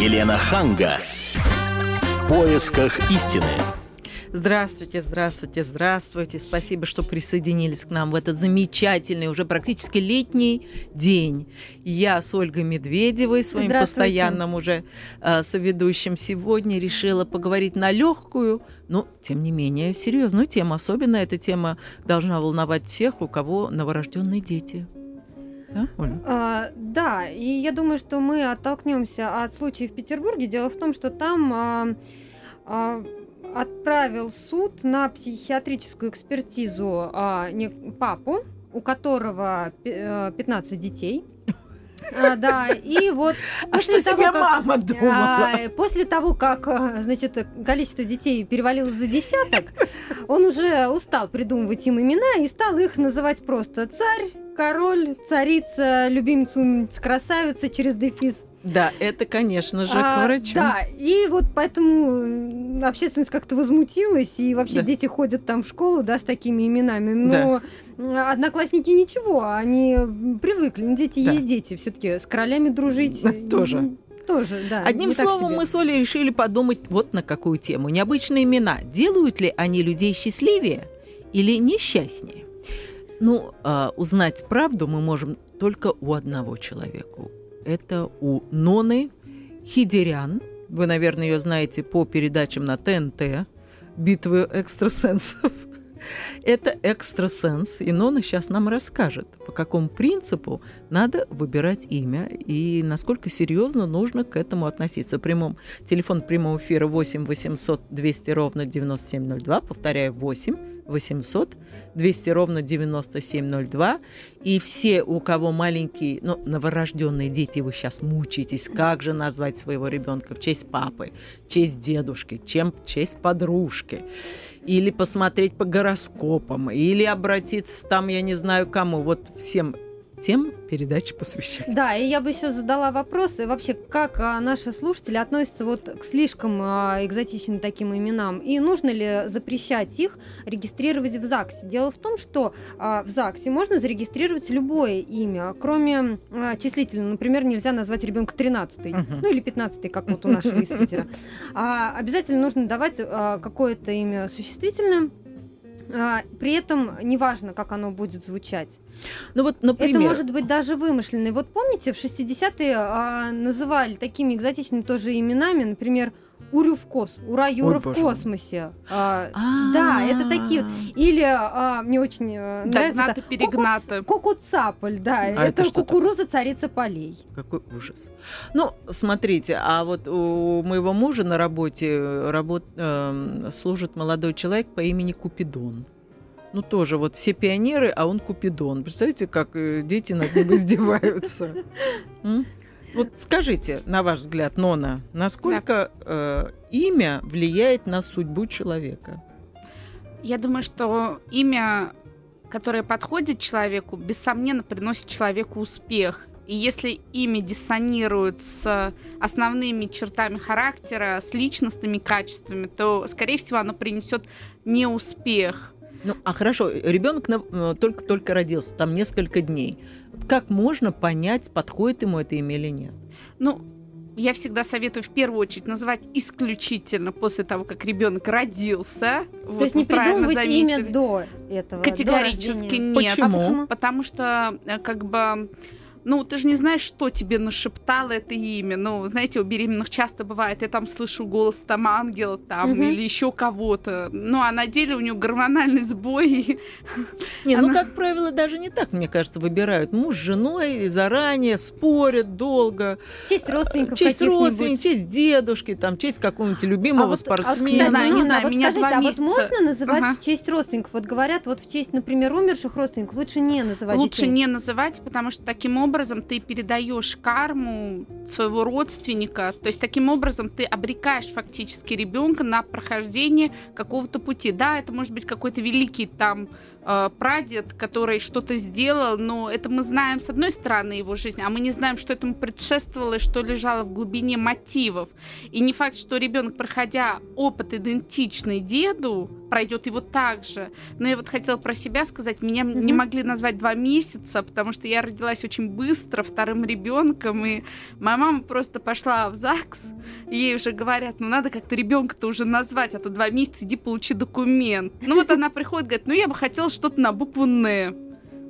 Елена Ханга. В поисках истины. Здравствуйте, здравствуйте, здравствуйте. Спасибо, что присоединились к нам в этот замечательный, уже практически летний день. Я с Ольгой Медведевой, своим постоянным уже э, соведущим, сегодня решила поговорить на легкую, но, тем не менее, серьезную тему. Особенно эта тема должна волновать всех, у кого новорожденные дети. Да, Оля? А, да, и я думаю, что мы оттолкнемся от случая в Петербурге. Дело в том, что там а, а, отправил суд на психиатрическую экспертизу а, не, папу, у которого 15 э, детей. А, да, и вот а что того, себе как, мама думала? А, после того, как, э, значит, количество детей перевалило за десяток, он уже устал придумывать им имена и стал их называть просто царь, король, царица, любимец, красавица через дефис да, это, конечно же, а, к врачу. Да, и вот поэтому общественность как-то возмутилась, и вообще да. дети ходят там в школу, да, с такими именами. Но да. одноклассники ничего, они привыкли. Ну, дети да. есть дети, все-таки с королями дружить. Тоже. Тоже, да. Одним словом, мы с Олей решили подумать вот на какую тему. Необычные имена. Делают ли они людей счастливее или несчастнее? Ну, а, узнать правду мы можем только у одного человека, это у Ноны Хидерян. Вы, наверное, ее знаете по передачам на ТНТ «Битвы экстрасенсов». Это экстрасенс, и Нона сейчас нам расскажет, по какому принципу надо выбирать имя и насколько серьезно нужно к этому относиться. Прямом, телефон прямого эфира 8 800 200 ровно 9702, повторяю, 8 800 200 ровно 9702. И все, у кого маленькие, ну, новорожденные дети, вы сейчас мучаетесь, как же назвать своего ребенка в честь папы, в честь дедушки, чем в честь подружки или посмотреть по гороскопам, или обратиться там, я не знаю кому. Вот всем тем передача посвящается. Да, и я бы еще задала вопрос, и вообще, как а, наши слушатели относятся вот к слишком а, экзотичным таким именам, и нужно ли запрещать их регистрировать в ЗАГСе? Дело в том, что а, в ЗАГСе можно зарегистрировать любое имя, кроме а, числительного. Например, нельзя назвать ребенка 13 uh-huh. ну или 15 как вот у нашего из А, обязательно нужно давать а, какое-то имя существительное, при этом неважно, как оно будет звучать. Ну вот, например... Это может быть даже вымышленный. Вот помните, в 60-е а, называли такими экзотичными тоже именами, например, Урю в кос, Ура Юра в космосе. А, да, это такие. Или а, мне очень э, нравится. перегнато. Кукуцаполь, да. А это это кукуруза царица полей. Какой ужас. Ну, смотрите, а вот у моего мужа на работе работ, э, служит молодой человек по имени Купидон. Ну, тоже вот все пионеры, а он Купидон. Представляете, как э, дети над ним издеваются. Вот скажите, на ваш взгляд, Нона, насколько да. э, имя влияет на судьбу человека? Я думаю, что имя, которое подходит человеку, бессомненно приносит человеку успех. И если имя диссонирует с основными чертами характера, с личностными качествами, то, скорее всего, оно принесет неуспех. Ну, а хорошо, ребенок э, только-только родился, там несколько дней. Как можно понять, подходит ему это имя или нет? Ну, я всегда советую в первую очередь называть исключительно после того, как ребенок родился. То вот есть не придумывать заметили. имя до этого? Категорически до нет. Почему? А почему? Потому что э, как бы ну, ты же не знаешь, что тебе нашептало это имя. Ну, знаете, у беременных часто бывает, я там слышу голос там ангела там угу. или еще кого-то. Ну, а на деле у нее гормональный сбой. Не, ну, как правило, даже не так, мне кажется, выбирают. Муж с женой заранее спорят долго. Честь родственников Честь родственников, честь дедушки, там, честь какого-нибудь любимого а вот, спортсмена. А вот, не знаю, не знаю, меня два а вот можно называть ага. в честь родственников? Вот говорят, вот в честь, например, умерших родственников лучше не называть Лучше детей. не называть, потому что таким образом образом ты передаешь карму своего родственника, то есть таким образом ты обрекаешь фактически ребенка на прохождение какого-то пути. Да, это может быть какой-то великий там э, прадед, который что-то сделал, но это мы знаем с одной стороны его жизни, а мы не знаем, что этому предшествовало и что лежало в глубине мотивов. И не факт, что ребенок, проходя опыт идентичный деду, пройдет его так же. Но я вот хотела про себя сказать, меня mm-hmm. не могли назвать два месяца, потому что я родилась очень быстро вторым ребенком, и моя мама просто пошла в ЗАГС, и ей уже говорят, ну надо как-то ребенка-то уже назвать, а то два месяца иди получи документ. Ну вот она приходит, говорит, ну я бы хотела что-то на букву Н.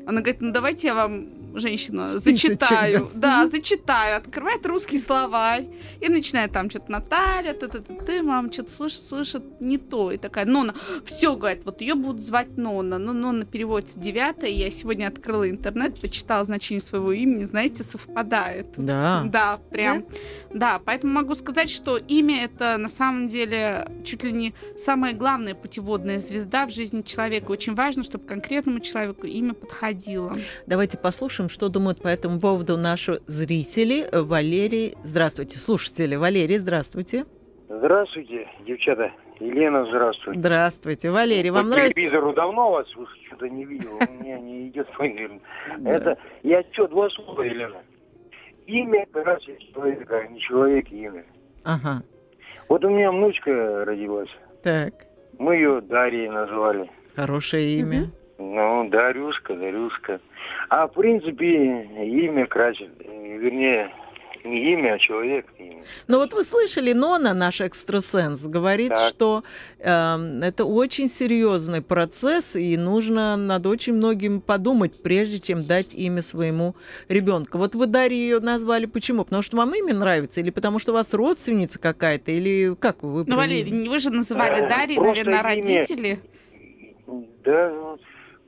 Она говорит, ну давайте я вам женщина, Списочек, зачитаю. да. Да, зачитаю. Открывает русский словарь и начинает там что-то Наталья, ты, ты, ты, ты, мам, что-то слышит, слышит не то. И такая, Нона, все, говорит, вот ее будут звать Нона. Ну, Нона переводится девятая. Я сегодня открыла интернет, почитала значение своего имени, знаете, совпадает. Да. Да, прям. Да, поэтому могу сказать, что имя это на самом деле чуть ли не самая главная путеводная звезда в жизни человека. Очень важно, чтобы конкретному человеку имя подходило. Давайте послушаем, что думают по этому поводу наши зрители. Валерий, здравствуйте. Слушатели, Валерий, здравствуйте. Здравствуйте, девчата. Елена, здравствуйте. Здравствуйте. Валерий, вам По нравится? телевизору давно вас что-то не видел, у меня не идет наверное. Это, я что, два слова, Елена. Имя, раз человека, а не человек и имя. Ага, Вот у меня внучка родилась. так. Мы ее Дарьей назвали. Хорошее имя. Ну, Дарюшка, Дарюшка. А в принципе, имя э, Вернее, не имя, а человек. имя. Но вот вы слышали, Нона, наш экстрасенс, говорит, Так. что эм, это очень серьезный процесс, и нужно над очень многим подумать, прежде чем дать имя своему ребенку. Вот вы Дарья ее назвали почему? Потому что вам имя нравится, или потому что у вас родственница какая-то, или как вы? Ну? Валерий, вы же называли Э, Дарьей, наверное, имя. родители. Да, ну,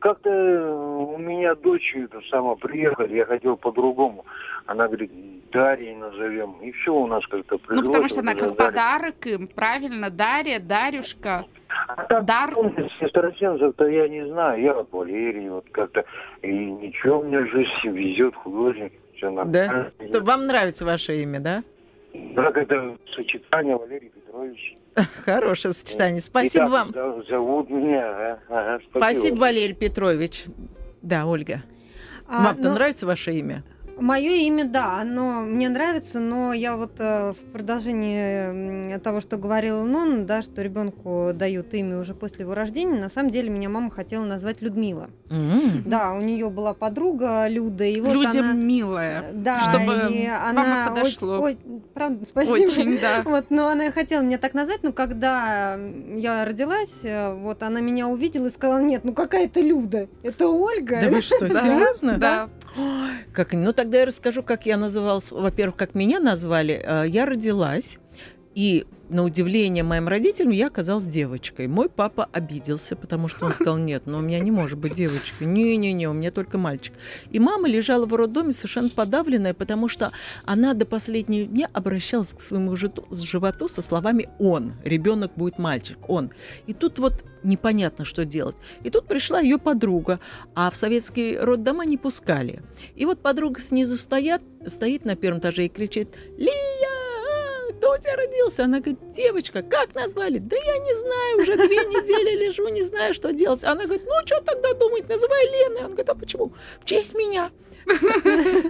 как-то у меня дочь это сама приехала, я хотел по-другому. Она говорит, Дарьей назовем. И все у нас как-то Ну, пришло. потому что она как Дарья. подарок им, правильно? Дарья, Дарюшка. А так, Дар. Старосенцев-то я не знаю, я вот Валерий, вот как-то, и ничего, мне жизнь везет, художник, все Да? нормально. То Вам нравится ваше имя, да? Так это сочетание Валерий Петрович. Хорошее сочетание. Спасибо И так вам. зов- Зовут меня, ага, ага, Спасибо, Валерий Петрович. Да, Ольга. А, Вам-то ну, нравится ваше имя? Мое имя, да, оно мне нравится, но я вот э, в продолжении того, что говорила Нон, да, что ребенку дают имя уже после его рождения, на самом деле меня мама хотела назвать Людмила. М. Да, у нее была подруга Люда, и вот Людям она... милая. Да, чтобы и она подошло. Ой, ой, правда, спасибо. Очень, да. Вот, но она и хотела меня так назвать, но когда я родилась, э, вот она меня увидела и сказала, нет, ну какая это Люда, это Ольга. Да вы что, серьезно? Да. Ой, Как, ну тогда я расскажу, как я называлась. Во-первых, как меня назвали. Э, Я родилась, и на удивление моим родителям я оказалась девочкой. Мой папа обиделся, потому что он сказал, нет, ну у меня не может быть девочка. Не-не-не, у меня только мальчик. И мама лежала в роддоме совершенно подавленная, потому что она до последнего дня обращалась к своему животу со словами «он». Ребенок будет мальчик, он. И тут вот непонятно, что делать. И тут пришла ее подруга, а в советские роддома не пускали. И вот подруга снизу стоят, стоит на первом этаже и кричит «Лия! Кто у тебя родился? Она говорит, девочка, как назвали? Да я не знаю, уже две недели лежу, не знаю, что делать. Она говорит, ну что тогда думать, называй Леной. Он говорит, а почему? В честь меня.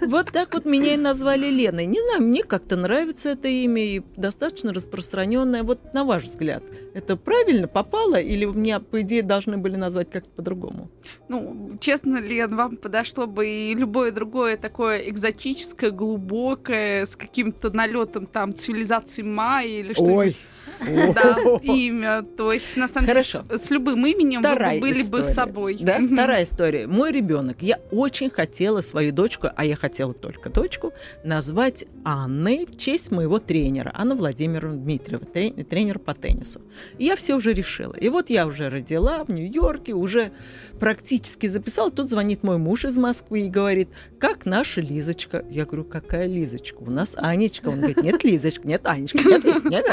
Вот так вот меня и назвали Леной. Не знаю, мне как-то нравится это имя и достаточно распространенное. Вот на ваш взгляд, это правильно попало или меня, по идее, должны были назвать как-то по-другому? Ну, честно, Лен, вам подошло бы и любое другое такое экзотическое, глубокое, с каким-то налетом там цивилизации майя или что-нибудь. Да, имя. То есть, на самом деле, с, с любым именем Вторая вы бы были бы история. собой. Да, Мгм. вторая история. Мой ребенок. Я очень хотела свою дочку, а я хотела только дочку, назвать Анной в честь моего тренера, Анна Владимировна Дмитриева, трен- тренер по теннису. И я все уже решила. И вот я уже родила в Нью-Йорке, уже практически записала. Тут звонит мой муж из Москвы и говорит, как наша Лизочка? Я говорю, какая Лизочка? У нас Анечка. Он говорит, нет, Лизочка, нет, Анечка, нет, Лизочка, нет.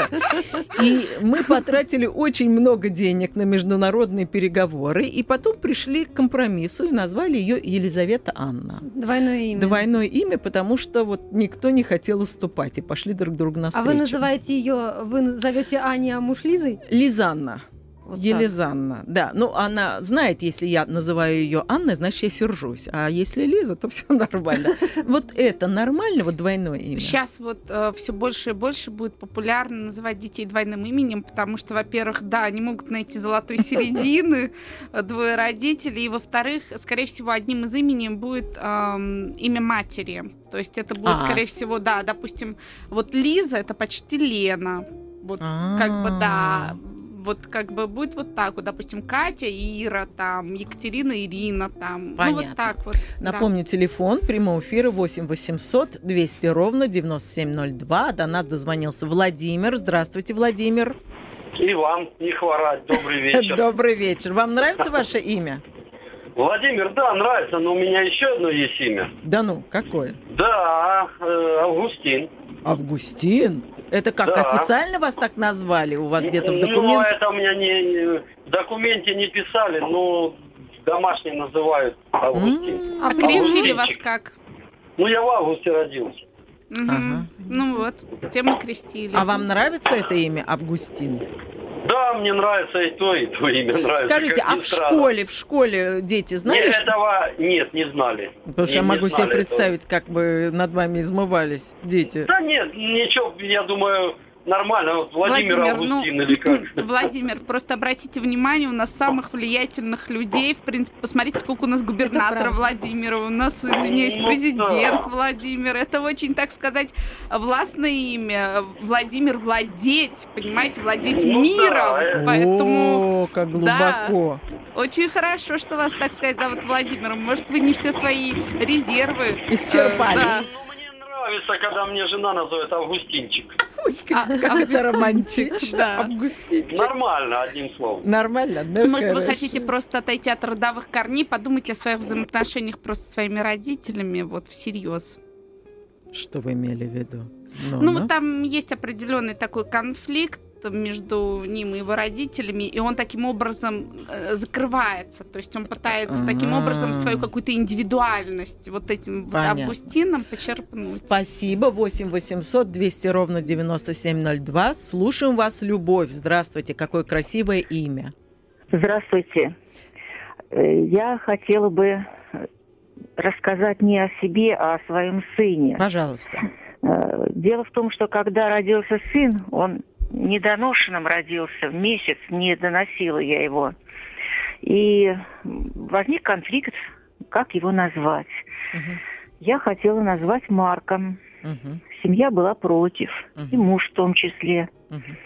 И мы потратили очень много денег на международные переговоры, и потом пришли к компромиссу и назвали ее Елизавета Анна. Двойное имя. Двойное имя, потому что вот никто не хотел уступать, и пошли друг другу А навстречу. вы называете ее, вы зовете Ани, а муж Лизой? Лизанна. Вот так. Елизанна, да. Ну, она знает, если я называю ее Анной, значит, я сержусь. А если Лиза, то все нормально. Вот это нормально, вот двойное имя? Сейчас вот все больше и больше будет популярно называть детей двойным именем, потому что, во-первых, да, они могут найти золотой середины, э, двое родителей, и, во-вторых, скорее всего, одним из именем будет эм, имя матери. То есть это будет, А, скорее с- всего, да, допустим, вот Лиза это почти Лена. Вот как бы А. да. Вот как бы будет вот так вот, допустим, Катя, Ира, там, Екатерина, Ирина, там, ну Понятно. вот так вот. да. Напомню, телефон прямого эфира 8 800 200 ровно 9702. До нас дозвонился Владимир. Здравствуйте, Владимир. И вам не хворать. Добрый вечер. Добрый вечер. Вам нравится ваше имя? Владимир, да, нравится, но у меня еще одно есть имя. Да ну, какое? Да, э, Августин. Августин? Это как, Да. официально вас так назвали? У вас где-то в Ну, документах? это у меня не, не- в документе не писали, но домашние называют Августин. А М, крестили вас как? Ну, я в августе родился. Мгм. Ага. Ну вот, тем и крестили. А вам нравится это имя Августин? Да, мне нравится и то, и то имя нравится. Скажите, а в странно. школе, в школе дети знали? Нет, этого нет, не знали. Потому что я могу себе представить, как бы над вами измывались дети. Да нет, ничего, я думаю, нормально. Вот Владимир, Владимир, ну, Августин или как. Владимир, просто обратите внимание, у нас самых влиятельных людей, в принципе, посмотрите, сколько у нас губернатора. Владимира, у нас, извиняюсь, Ну президент да. Владимир. Это очень, так сказать, властное имя. Владимир владеть, понимаете, владеть Ну да, миром. э. Поэтому О, как Да. глубоко. очень хорошо, что вас, так сказать, зовут Владимиром. Может, вы не все свои резервы Исчерпали. э, да. Ну, нравится, когда мне жена называет Августинчик. А- Как это Августин. романтично. Да. Августинчик. Нормально, одним словом. Нормально, ну Может, вы хорошо. хотите просто отойти от родовых корней, подумайте о своих взаимоотношениях просто со своими родителями, вот всерьез. Что вы имели в виду? Ну, Ну, ну. вот там есть определенный такой конфликт между ним и его родителями, и он таким образом э, закрывается, то есть он пытается таким образом свою какую-то индивидуальность вот этим вот. Августином почерпнуть. Спасибо. 8 800 200 ровно 9702. Слушаем вас, Любовь. Здравствуйте. Какое красивое имя. Здравствуйте. Э, Я хотела бы рассказать не о себе, а о своем сыне. Пожалуйста. Э, Дело в том, что когда родился сын, он недоношенным родился, в месяц не доносила я его. И возник конфликт, как его назвать. Мгм, Я хотела назвать Марком. мгм, Семья была против, и Мгм. муж в том числе. мгм,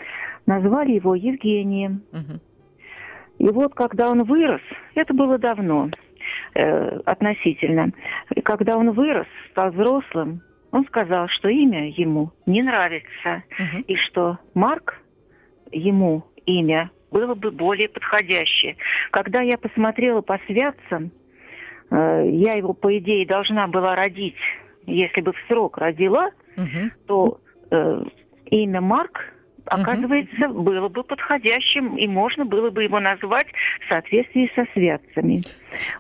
Назвали его Евгением. мгм. И вот когда он вырос, это было давно э, относительно, и когда он вырос, стал взрослым, он сказал, что имя ему не нравится, Мгм. и что Марк ему имя было бы более подходящее. Когда я посмотрела по святцам, э, я его, по идее, должна была родить, если бы в срок родила, Мгм. то э, имя Марк, оказывается, было бы подходящим, и можно было бы его назвать в соответствии со святцами.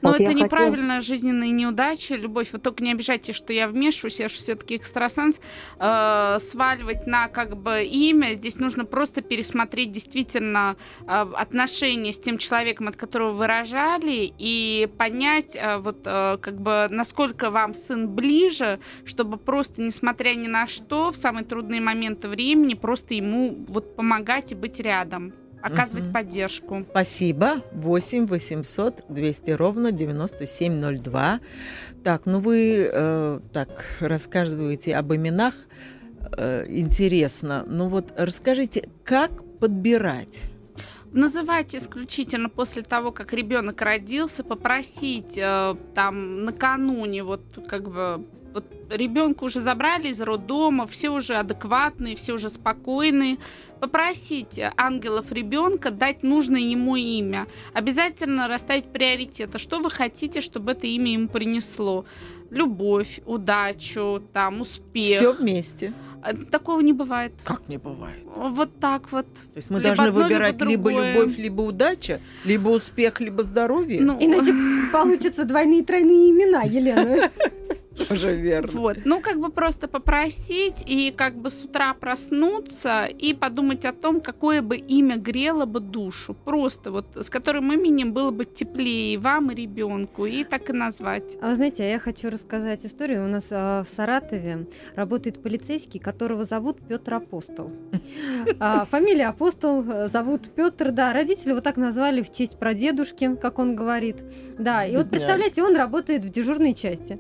Но Вот это неправильная жизненная неудача, любовь. Вы только не обижайтесь, что я вмешиваюсь, я же все-таки экстрасенс. Э, сваливать на как бы имя. Здесь нужно просто пересмотреть действительно э, отношения с тем человеком, от которого вы рожали, и понять, э, вот э, как бы насколько вам сын ближе, чтобы просто, несмотря ни на что, в самые трудные моменты времени, просто ему вот помогать и быть рядом, оказывать Мгм. поддержку. Спасибо. 8 800 200 ровно 9702. Так, ну вы э, так рассказываете об именах. Э, интересно. Ну вот расскажите, как подбирать? Называть исключительно после того, как ребенок родился, попросить э, там накануне, вот как бы вот ребенка уже забрали из роддома, все уже адекватные, все уже спокойные. Попросить ангелов ребенка дать нужное ему имя. Обязательно расставить приоритеты. Что вы хотите, чтобы это имя ему принесло? Любовь, удачу, там, успех. Все вместе. А, Такого не бывает. Как не бывает? Вот так вот. То есть мы Либо должны одно, либо выбирать либо, другое. любовь, либо удача, либо успех, либо здоровье. Ну, Иначе получатся двойные и тройные имена, Елена. Тоже верно. Вот. Ну, как бы просто попросить и как бы с утра проснуться и подумать о том, какое бы имя грело бы душу. Просто вот с которым именем было бы теплее и вам, и ребенку, и так и назвать. А вы знаете, а я хочу рассказать историю. У нас а, в Саратове работает полицейский, которого зовут Петр Апостол. А, фамилия Апостол, э, зовут Петр, да. Родители вот так назвали в честь прадедушки, как он говорит. Да, и вот представляете, он работает в дежурной части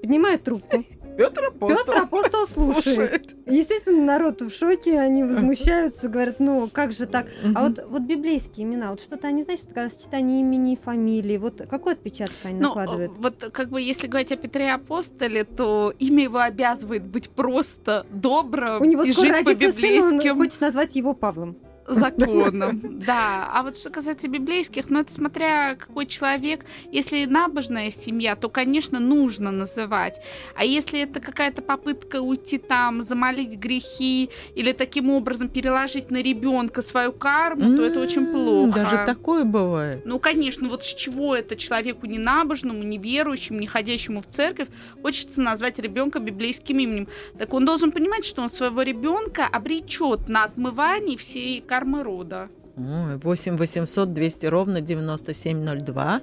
поднимает трубку. Петр Апостол. Петр Апостол слушает. Естественно, народ в шоке, они возмущаются, говорят, ну как же так? А вот, вот библейские имена, вот что-то они, знаешь, когда сочетание имени и фамилии, вот какой отпечаток они Ну, накладывают? вот как бы если говорить о Петре Апостоле, то имя его обязывает быть просто добрым У него и жить по родится сын, он библейским хочет назвать его Павлом. Законам. Да, а вот что касается библейских, ну это смотря какой человек. Если набожная семья, то, конечно, нужно называть. А если это какая-то попытка уйти там, замолить грехи или таким образом переложить на ребенка свою карму, то это очень плохо. Даже такое бывает. Ну, конечно, вот с чего это человеку ненабожному, неверующему, не ходящему в церковь хочется назвать ребенка библейским именем. Так он должен понимать, что он своего ребенка обречет на отмывание всей кармы рода. Ой, 8 800 200 ровно 9702.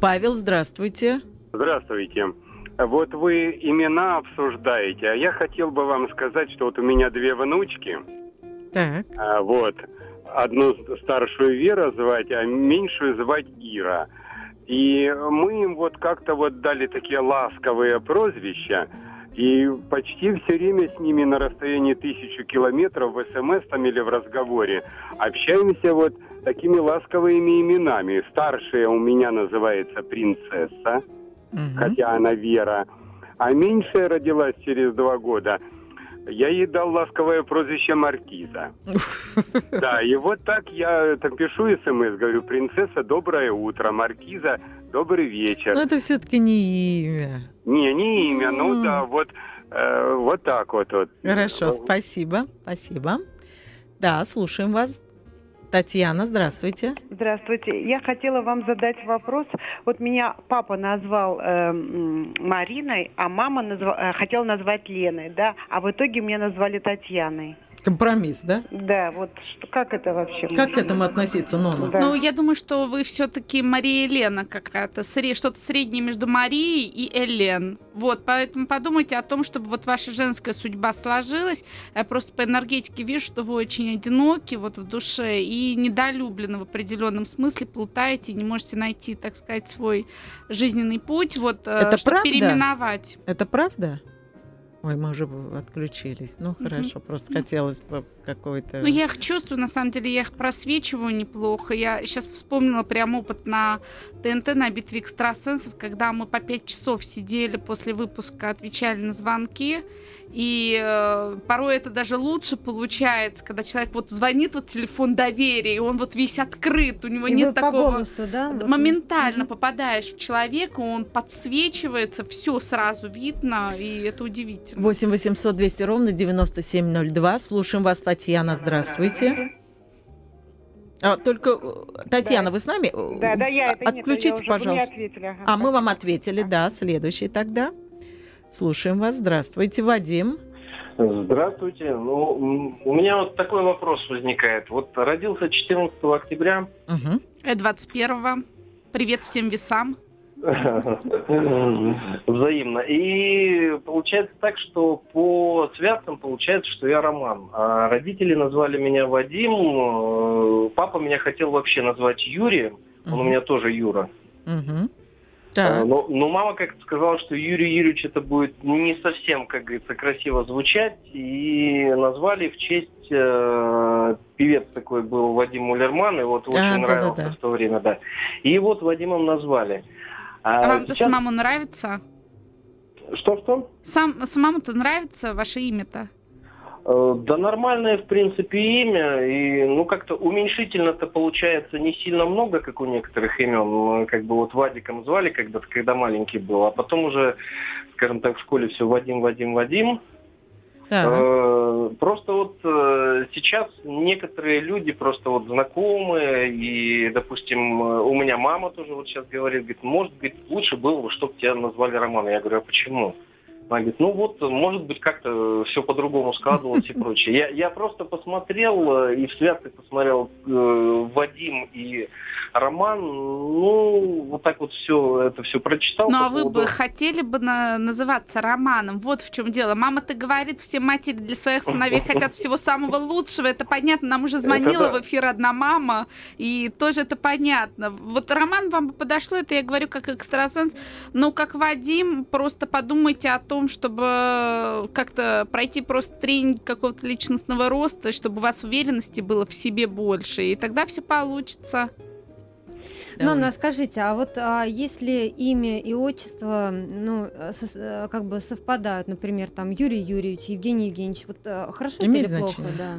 Павел, здравствуйте. Здравствуйте. Вот вы имена обсуждаете, а я хотел бы вам сказать, что вот у меня две внучки. Так. А, Вот. Одну старшую Вера звать, а меньшую звать Ира. И мы им вот как-то вот дали такие ласковые прозвища. И почти все время с ними на расстоянии тысячу километров в СМС там или в разговоре общаемся вот такими ласковыми именами. Старшая у меня называется принцесса, Мгм. хотя она Вера. А меньшая родилась через два года. Я ей дал ласковое прозвище Маркиза. Да, и вот так я так пишу смс, говорю, принцесса, доброе утро, Маркиза, добрый вечер. Но это все-таки не имя. Не, не имя, ну да, вот, э, вот так вот. вот. Хорошо, спасибо. Спасибо. Да, слушаем вас. Татьяна, здравствуйте. Здравствуйте. Я хотела вам задать вопрос. Вот меня папа назвал э, Мариной, а мама назва- э, хотела назвать Леной, да? А в итоге меня назвали Татьяной. Компромисс, да? Да, вот что, как это вообще? Как к этому относиться, Нона? Да. Ну, я думаю, что вы все-таки Мария Елена какая-то, что-то среднее между Марией и Элен. Вот, поэтому подумайте о том, чтобы вот ваша женская судьба сложилась. Я просто по энергетике вижу, что вы очень одиноки вот в душе и недолюблены в определенном смысле, плутаете, не можете найти, так сказать, свой жизненный путь, вот, э, Это чтобы правда? переименовать. Это правда? Ой, мы уже отключились. Ну, хорошо, просто хотелось бы какой-то... Ну, я их чувствую, на самом деле, я их просвечиваю неплохо. Я сейчас вспомнила прям опыт на ТНТ на битве экстрасенсов, когда мы по пять часов сидели после выпуска, отвечали на звонки. И э, порой это даже лучше получается, когда человек вот звонит, вот телефон доверия, и он вот весь открыт, у него И нет вы по такого... голосу, да? Моментально Мгм. попадаешь в человека, он подсвечивается, все сразу видно, и это удивительно. 8 800 200 ровно 9702. Слушаем вас, Татьяна. Здравствуйте. А, только, э, Татьяна, Да. вы с нами? Да, да, я это нет, Отключите, я уже- вы мне пожалуйста. ответили, ага. А мы вам ответили, да. Следующий тогда. Слушаем вас. Здравствуйте, Вадим. Здравствуйте. Ну, у меня вот такой вопрос возникает. Вот родился 14 октября. Э, 21 Привет всем весам. Взаимно. И получается так, что по связкам получается, что я Роман. А родители назвали меня Вадим. э, Папа меня хотел вообще назвать Юрием. Он у меня тоже Юра. Мгм. А, Так. Но, но мама как-то сказала, что Юрий Юрьевич это будет не совсем, как говорится, красиво звучать. И назвали в честь э, певец такой был Вадим Мулерман, и вот очень А, нравился да-да-да. в то время, да. И вот Вадимом назвали. А А вам-то сейчас- самому нравится? Что-что? Сам, самому-то нравится ваше имя-то? Э, Да нормальное, в принципе, имя. И, ну, как-то уменьшительно-то получается не сильно много, как у некоторых имен. Как бы вот Вадиком звали когда-то, когда маленький был. А потом уже, скажем так, в школе все Вадим, Вадим, Вадим. Так. Э, Просто вот э, сейчас некоторые люди просто вот знакомые, и, допустим, у меня мама тоже вот сейчас говорит, говорит, может быть, лучше было бы, чтобы тебя назвали Роман. Я говорю, а почему? Она говорит, ну вот, может быть, как-то все по-другому складывалось и прочее. Я, я просто посмотрел э, и в связке посмотрел э, Вадим и Роман, ну, вот так вот все это все прочитал. Ну, а вы бы хотели бы на, называться Романом? Вот в чем дело. Мама-то говорит, все матери для своих сыновей хотят всего самого лучшего. Это понятно. Нам уже звонила в эфир одна мама, и тоже это понятно. Вот Роман вам бы подошло, это я говорю как экстрасенс. Но как Вадим, просто подумайте о том, чтобы как-то пройти просто тренинг какого-то личностного роста, чтобы у вас уверенности было в себе больше, и тогда все получится. Давай. Ну, скажите, а вот а, если имя и отчество, ну, со, э, как бы совпадают, например, там Юрий Юрьевич, Евгений Евгеньевич, вот а, хорошо Имеет или значение. плохо, да?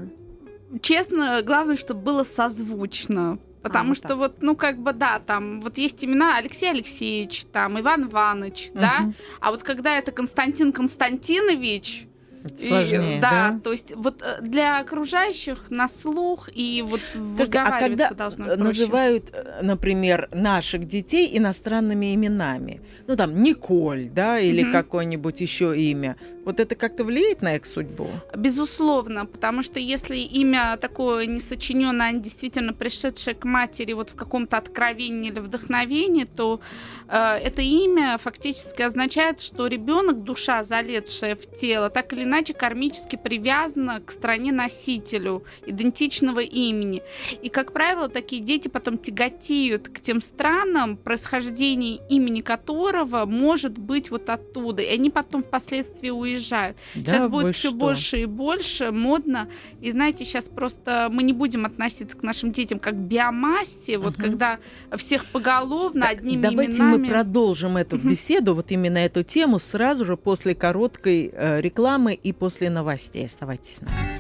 Честно, главное, чтобы было созвучно. Потому а, что так. вот, ну, как бы, да, там, вот есть имена Алексей Алексеевич, там, Иван Иванович, угу. да, а вот когда это Константин Константинович, Сложнее, и, да, да, то есть вот э, для окружающих на слух и вот Скажите, а когда должно проще. называют, э, например, наших детей иностранными именами, ну там Николь, да, или угу. какое-нибудь еще имя, вот это как-то влияет на их судьбу? Безусловно, потому что если имя такое несочиненное, а действительно пришедшее к матери вот в каком-то откровении или вдохновении, то э, это имя фактически означает, что ребенок, душа, залетшая в тело, так или иначе кармически привязана к стране-носителю идентичного имени. И, как правило, такие дети потом тяготеют к тем странам, происхождение имени которого может быть вот оттуда. И они потом впоследствии уезжают уезжают. Да, сейчас будет все что? больше и больше модно. И знаете, сейчас просто мы не будем относиться к нашим детям как к биомассе, вот когда всех поголовно так, одними давайте именами. Давайте мы продолжим эту беседу, вот именно эту тему, сразу же после короткой э, рекламы и после новостей. Оставайтесь с нами.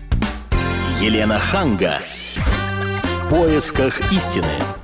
Елена Ханга. В поисках истины.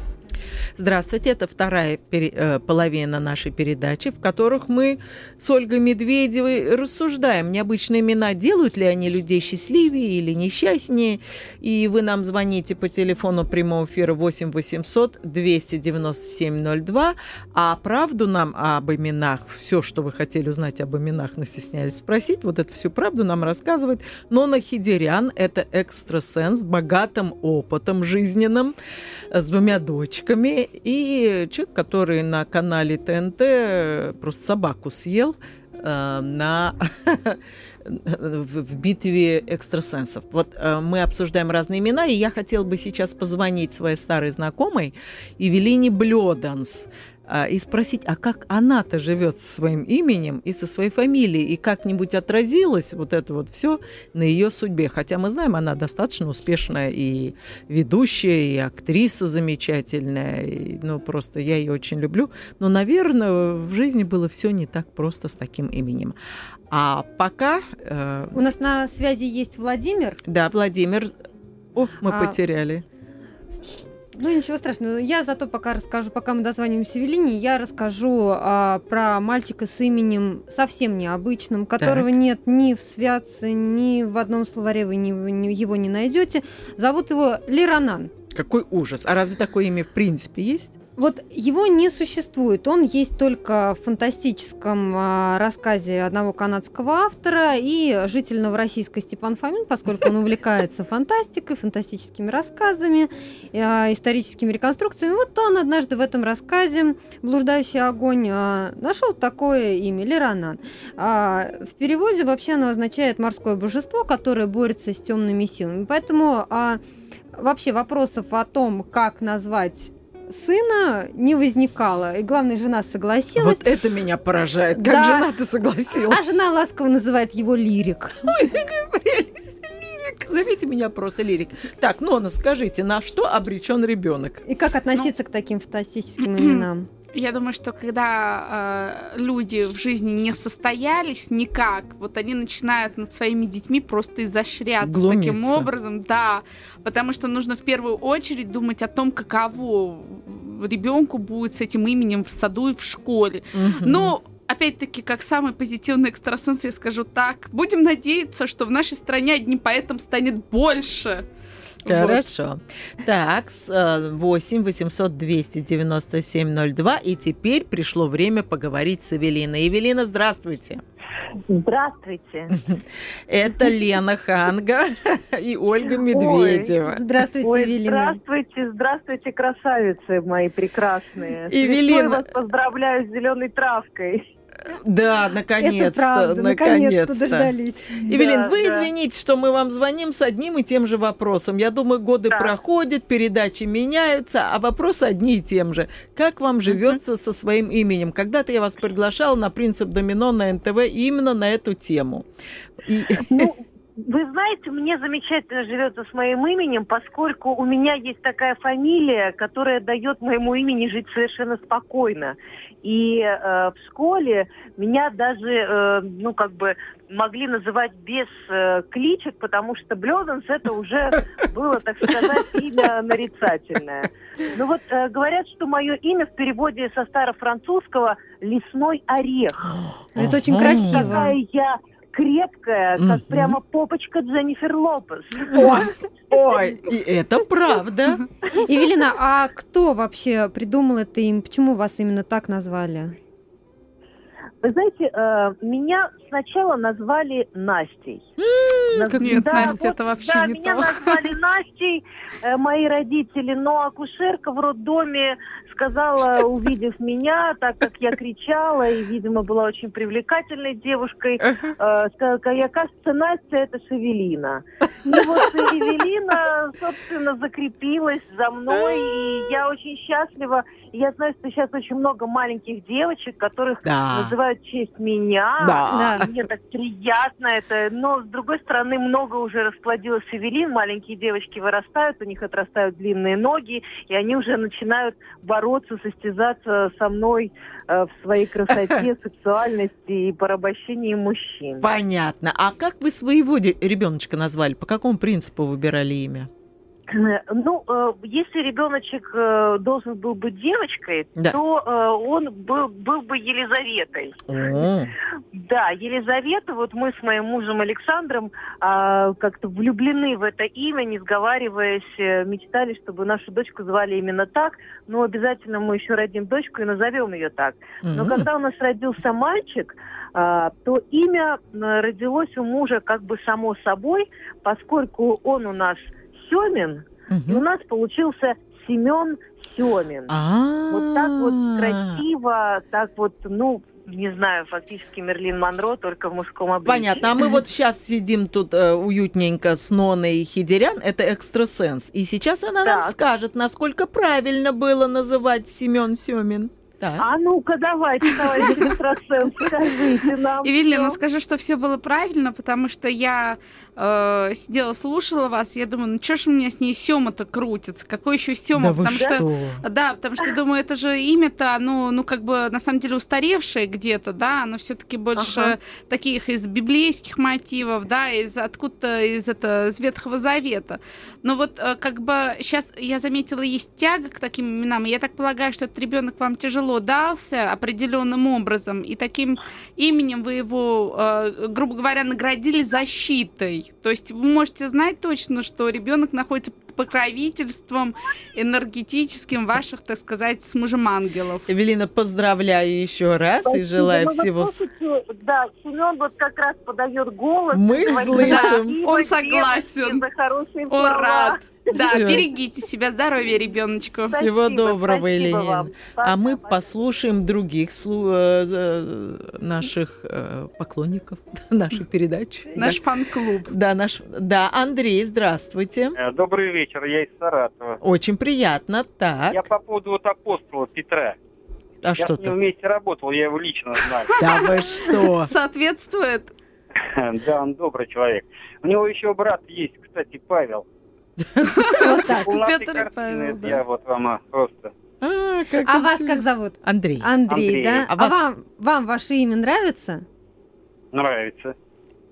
Здравствуйте, это вторая пере, э, половина нашей передачи, в которых мы с Ольгой Медведевой рассуждаем, необычные имена, делают ли они людей счастливее или несчастнее. И вы нам звоните по телефону прямого эфира 8 800 297 02, а правду нам об именах, все, что вы хотели узнать об именах, но стеснялись спросить, вот эту всю правду нам рассказывает Нона Хидерян, это экстрасенс, богатым опытом жизненным, с двумя дочками, и человек, который на канале ТНТ просто собаку съел э, на в битве экстрасенсов. Вот э, мы обсуждаем разные имена, и я хотела бы сейчас позвонить своей старой знакомой Евелине Блёданс. А, и спросить, а как она-то живет со своим именем и со своей фамилией, и как-нибудь отразилось вот это вот все на ее судьбе. Хотя мы знаем, она достаточно успешная и ведущая, и актриса замечательная, и, ну просто я ее очень люблю. Но, наверное, в жизни было все не так просто с таким именем. А пока... Э... У нас на связи есть Владимир. Да, Владимир. О, мы а... потеряли. Ну, ничего страшного. Я зато пока расскажу, пока мы дозвоним Севелине, я расскажу а, про мальчика с именем совсем необычным, которого так. нет ни в святце, ни в одном словаре вы не, не, его не найдете. Зовут его Лиранан. Какой ужас. А разве такое имя в принципе есть? Вот его не существует, он есть только в фантастическом а, рассказе одного канадского автора и житель Новороссийска Степан Фомин, поскольку он увлекается фантастикой, фантастическими рассказами, а, историческими реконструкциями. Вот он однажды в этом рассказе «Блуждающий огонь» а, нашел такое имя – Леранан. В переводе вообще оно означает «морское божество, которое борется с темными силами». Поэтому вообще вопросов о том, как назвать сына не возникало. И главное, жена согласилась. Вот это меня поражает. Как да. жена ты согласилась? А жена ласково называет его лирик. Ой, какая прелесть. Лирик. Зовите меня просто лирик. Так, Нона, скажите, на что обречен ребенок? И как относиться ну... к таким фантастическим именам? Я думаю, что когда э, люди в жизни не состоялись никак, вот они начинают над своими детьми просто изощряться Глумиться. таким образом, да, потому что нужно в первую очередь думать о том, каково ребенку будет с этим именем в саду и в школе. Угу. Ну, опять-таки, как самый позитивный экстрасенс, я скажу так. Будем надеяться, что в нашей стране одним поэтом станет больше. Хорошо. Вот. Так, 8 800 297 02. И теперь пришло время поговорить с Эвелиной. Эвелина, здравствуйте. Здравствуйте. Это Лена Ханга и Ольга Медведева. Ой, здравствуйте, Ой, Эвелина. Здравствуйте, здравствуйте, красавицы мои прекрасные. Эвелина. Я вас поздравляю с зеленой травкой. Да, наконец-то, наконец-то дождались. Эвелин, да, вы да. извините, что мы вам звоним с одним и тем же вопросом. Я думаю, годы да. проходят, передачи меняются, а вопросы одни и тем же. Как вам живется uh-huh. со своим именем? Когда-то я вас приглашала на принцип домино на НТВ именно на эту тему. И... Ну, вы знаете, мне замечательно живется с моим именем, поскольку у меня есть такая фамилия, которая дает моему имени жить совершенно спокойно. И э, в школе меня даже, э, ну, как бы могли называть без э, кличек, потому что Блёданс это уже было, так сказать, имя нарицательное. Ну вот э, говорят, что мое имя в переводе со старофранцузского «лесной орех». Это очень красиво. Какая я крепкая, как mm-hmm. прямо попочка Дженнифер Лопес. Ой, ой, и это правда. Евелина, а кто вообще придумал это им? Почему вас именно так назвали? Вы знаете, э, меня сначала назвали Настей. Как нет, да, Настя, вот, это вообще да, не меня то. назвали Настей, э, мои родители, но акушерка в роддоме сказала, увидев меня, так как я кричала и, видимо, была очень привлекательной девушкой, э, сказала, я, кажется, Настя это Шевелина. И вот Эвелина, собственно, закрепилась за мной, и я очень счастлива. Я знаю, что сейчас очень много маленьких девочек, которых да. называют честь меня. Да. да. Мне так приятно это. Но, с другой стороны, много уже расплодилось Эвелин. Маленькие девочки вырастают, у них отрастают длинные ноги, и они уже начинают бороться, состязаться со мной э, в своей красоте, сексуальности и порабощении мужчин. Понятно. А как вы своего ребеночка назвали? По какому принципу выбирали имя? Ну, э, если ребеночек э, должен был быть девочкой, да. то э, он был, был бы Елизаветой. О. Да, Елизавета, вот мы с моим мужем Александром а, как-то влюблены в это имя, не сговариваясь, мечтали, чтобы нашу дочку звали именно так, но обязательно мы еще родим дочку и назовем ее так. Но когда у нас родился мальчик, а, то имя родилось у мужа как бы само собой, поскольку он у нас Семин, угу. и у нас получился Семен Семин. А-а-а. Вот так вот красиво, так вот, ну, не знаю, фактически Мерлин Монро, только в мужском обличии. Понятно. А мы вот сейчас сидим тут э, уютненько с Ноной Хидерян, это экстрасенс. И сейчас она так. нам скажет, насколько правильно было называть Семен Семин. Так. А ну-ка, давайте, давайте, экстрасенс, скажите нам. Евелина, скажи, что все было правильно, потому что я э, сидела, слушала вас, я думаю, ну что ж у меня с ней Сёма-то крутится? Какой еще Сёма? Да потому что? что да, потому что думаю, это же имя-то, оно, ну как бы на самом деле устаревшее где-то, да, оно все-таки больше ага. таких из библейских мотивов, да, из откуда-то из это из Ветхого Завета. Но вот э, как бы сейчас я заметила есть тяга к таким именам, и я так полагаю, что этот ребенок вам тяжело дался определенным образом, и таким именем вы его, э, грубо говоря, наградили защитой. То есть вы можете знать точно, что ребенок находится под покровительством энергетическим ваших, так сказать, с мужем ангелов. Эвелина, поздравляю еще раз Спасибо. и желаю ну, всего... Да, Семен вот как раз подает голос. Мы слышим. Да, он согласен. Он рад. Да, Всё. берегите себя, здоровья ребеночку. Всего доброго, Еленина. А мы послушаем других слу... Э, наших э, поклонников нашей передачи. Наш да. фан-клуб. Да, наш. Да, Андрей, здравствуйте. Э, добрый вечер, я из Саратова. Очень приятно. Так. Я по поводу вот апостола Петра. А я что с ним вместе работал, я его лично знаю. Да вы что? Соответствует. Да, он добрый человек. У него еще брат есть, кстати, Павел. Вот так. Петр и Павел, Я вот вам а, просто... А, а вас как зовут? Андрей. Андрей, да? А, а вам, вам ваше имя нравится? Нравится.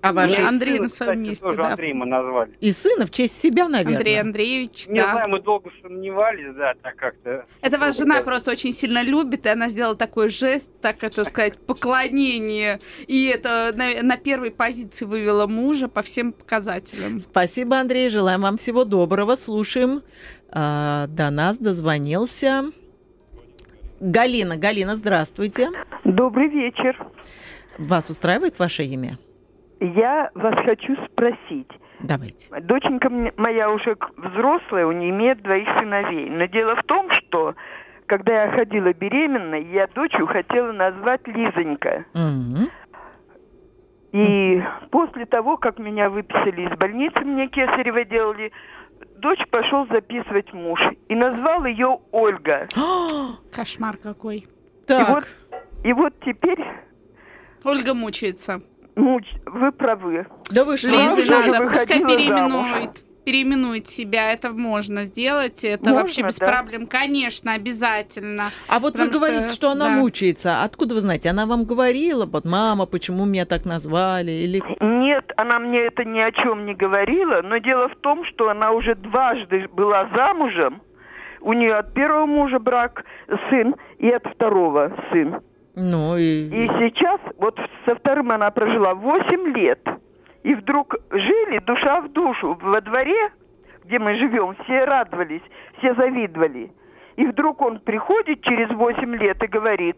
А ваш Ну, Андрей сына, на своем кстати, месте, тоже да. Андрей мы назвали. И сына в честь себя, наверное. Андрей Андреевич, Не да. знаю, мы долго сомневались, да, так как-то. Это ваша жена просто очень сильно любит, и она сделала такой жест, так это сказать, поклонение. И это на, на первой позиции вывела мужа по всем показателям. Спасибо, Андрей. Желаем вам всего доброго. Слушаем. А, до нас дозвонился Галина. Галина, здравствуйте. Добрый вечер. Вас устраивает ваше имя? Я вас хочу спросить. Давайте. Доченька моя уже взрослая, у нее имеет двоих сыновей. Но дело в том, что когда я ходила беременной, я дочку хотела назвать Лизонька. Мгм. И после того, как меня выписали из больницы, мне кесарево делали, дочь пошел записывать муж. И назвал ее Ольга. Кошмар какой. И Так, вот, и вот теперь, Ольга мучается. Муч- вы правы. да вы что? Уже надо, пускай переименует. Переименует себя, это можно сделать, это Можно, вообще без да? проблем, конечно, обязательно. А вот вы что- говорите, что она да. мучается. Откуда вы знаете? Она вам говорила, вот мама, почему меня так назвали? Или Нет, она мне это ни о чем не говорила, но дело в том, что она уже дважды была замужем. У нее от первого мужа брак сын и от второго сын. Ну и, И сейчас, вот со вторым она прожила 8 лет. И вдруг жили душа в душу. Во дворе, где мы живем, все радовались, все завидовали. И вдруг он приходит через 8 лет и говорит,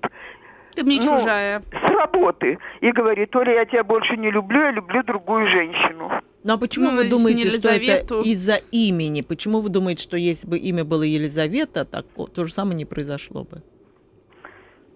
Ты мне Ну, чужая. с работы, и говорит, Оля, я тебя больше не люблю, я люблю другую женщину. Ну а почему Ну, вы думаете, что это из-за имени? Почему вы думаете, что если бы имя было Елизавета, так то же самое не произошло бы?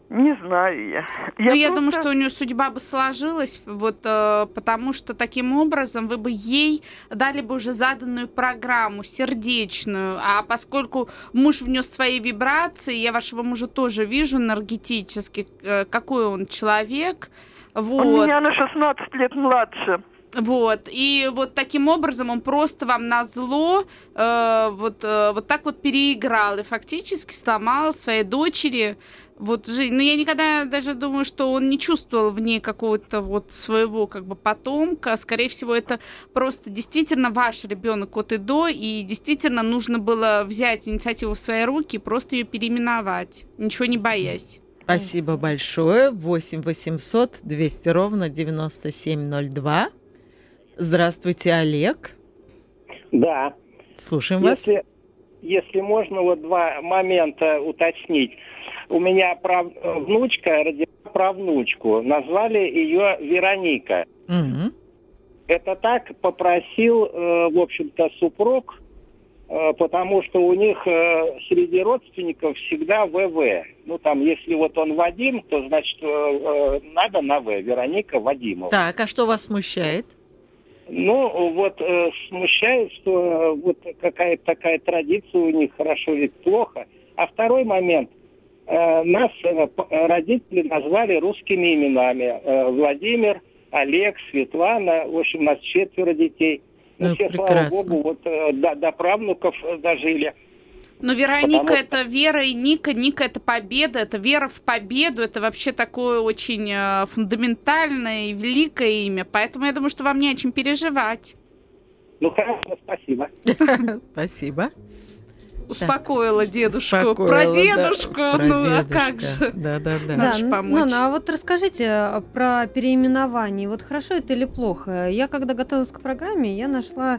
Не знаю я. Ну, я думаю, что у нее судьба бы сложилась, вот, э, потому что таким образом вы бы ей дали бы уже заданную программу, сердечную, а поскольку муж внес свои вибрации, я вашего мужа тоже вижу энергетически, э, какой он человек, вот. Он меня на 16 лет младше. Вот, и вот таким образом он просто вам на зло э, вот, э, вот так вот переиграл и фактически сломал своей дочери вот жизнь. Но я никогда даже думаю, что он не чувствовал в ней какого-то вот своего как бы потомка. Скорее всего, это просто действительно ваш ребенок от и до, и действительно нужно было взять инициативу в свои руки и просто ее переименовать, ничего не боясь. Спасибо большое. 8 800 200 ровно 9702. Здравствуйте, Олег. Да. Слушаем вас. Если, можно, вот два момента уточнить. У меня прав- внучка родила правнучку. Назвали ее Вероника. Мгм. Это так попросил, э, в общем-то, супруг, э, потому что у них э, среди родственников всегда ВВ. Ну, там, если вот он Вадим, то, значит, надо на В. Вероника Вадимова. Так, а что вас смущает? Ну, вот э, смущает, что э, вот какая-то такая традиция у них, хорошо или плохо. А второй момент. Э, нас э, э, родители назвали русскими именами. Э, Владимир, Олег, Светлана. В общем, у нас четверо детей. Ну, Ну, все, прекрасно. слава богу, вот э, до, до правнуков э, дожили. Но Вероника Потому- это вера и Ника, Ника это победа, это вера в победу, это вообще такое очень э, фундаментальное и великое имя, поэтому я думаю, что вам не о чем переживать. Ну, хорошо, спасибо. Спасибо. Успокоила дедушку. Успокоила, Про да, дедушку, про ну а дедушка. как же? Да, да, да. Да, Можешь н- помочь. Нана, а вот расскажите э, про переименование. Вот хорошо это или плохо? Я когда готовилась к программе, я нашла,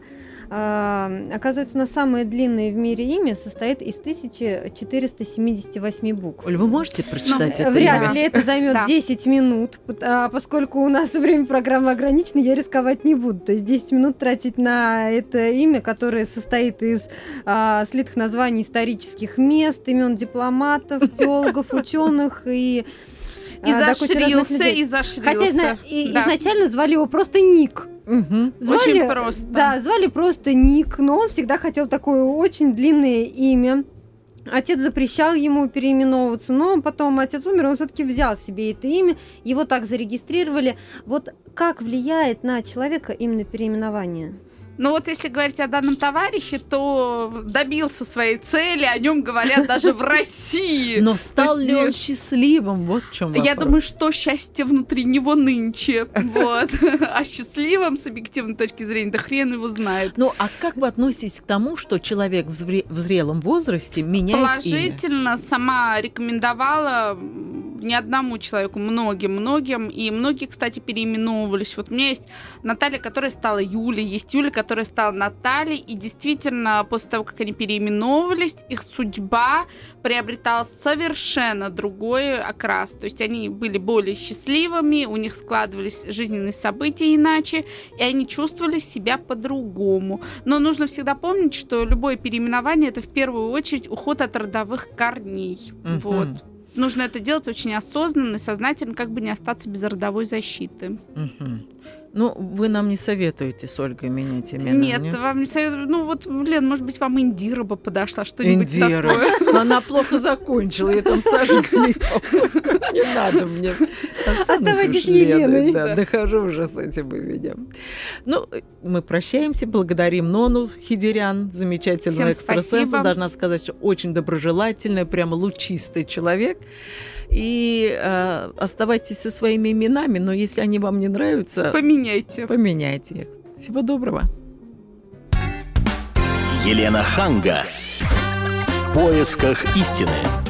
оказывается, у нас самое длинное в мире имя состоит из 1478 букв. Оль, вы можете прочитать это Вряд имя? ли это займет Да. 10 минут, а поскольку у нас время программы ограничено, я рисковать не буду. То есть 10 минут тратить на это имя, которое состоит из а, слитых названий исторических мест, имен дипломатов, теологов, ученых и И а, куча разных зашрился, и зашрился. Хотя и- Да. изначально звали его просто Ник. Мгм. Звали, Очень просто. Да, звали просто Ник, но он всегда хотел такое очень длинное имя. Отец запрещал ему переименовываться, но потом отец умер, он все-таки взял себе это имя, его так зарегистрировали. Вот как влияет на человека именно переименование? Но вот если говорить о данном товарище, то добился своей цели, о нем говорят даже в России. Но стал ли он счастливым? Вот в чем Я думаю, что счастье внутри него нынче. Вот. А счастливым с объективной точки зрения, да хрен его знает. Ну, а как вы относитесь к тому, что человек в зрелом возрасте меняет Положительно. Сама рекомендовала не одному человеку, многим, многим. И многие, кстати, переименовывались. Вот у меня есть Наталья, которая стала Юлей, есть Юля, которая стала Натальей. И действительно, после того, как они переименовывались, их судьба приобретала совершенно другой окрас. То есть они были более счастливыми, у них складывались жизненные события иначе, и они чувствовали себя по-другому. Но нужно всегда помнить, что любое переименование это в первую очередь уход от родовых корней. Uh-huh. Вот нужно это делать очень осознанно и сознательно, как бы не остаться без родовой защиты. Угу. Ну, вы нам не советуете с Ольгой менять имена? Нет, нет? вам не советую. Ну, вот, Лен, может быть, вам Индира бы подошла, что-нибудь Индира. такое. Но она плохо закончила, ее там сожгли. Не надо мне. Оставайтесь Еленой. Да, дохожу уже с этим именем. Ну, мы прощаемся, благодарим Нону Хидерян, замечательного экстрасенса. Должна сказать, что очень доброжелательный, прямо лучистый человек. И э, оставайтесь со своими именами, но если они вам не нравятся... Поменяйте. Поменяйте их. Всего доброго. Елена Ханга. В поисках истины.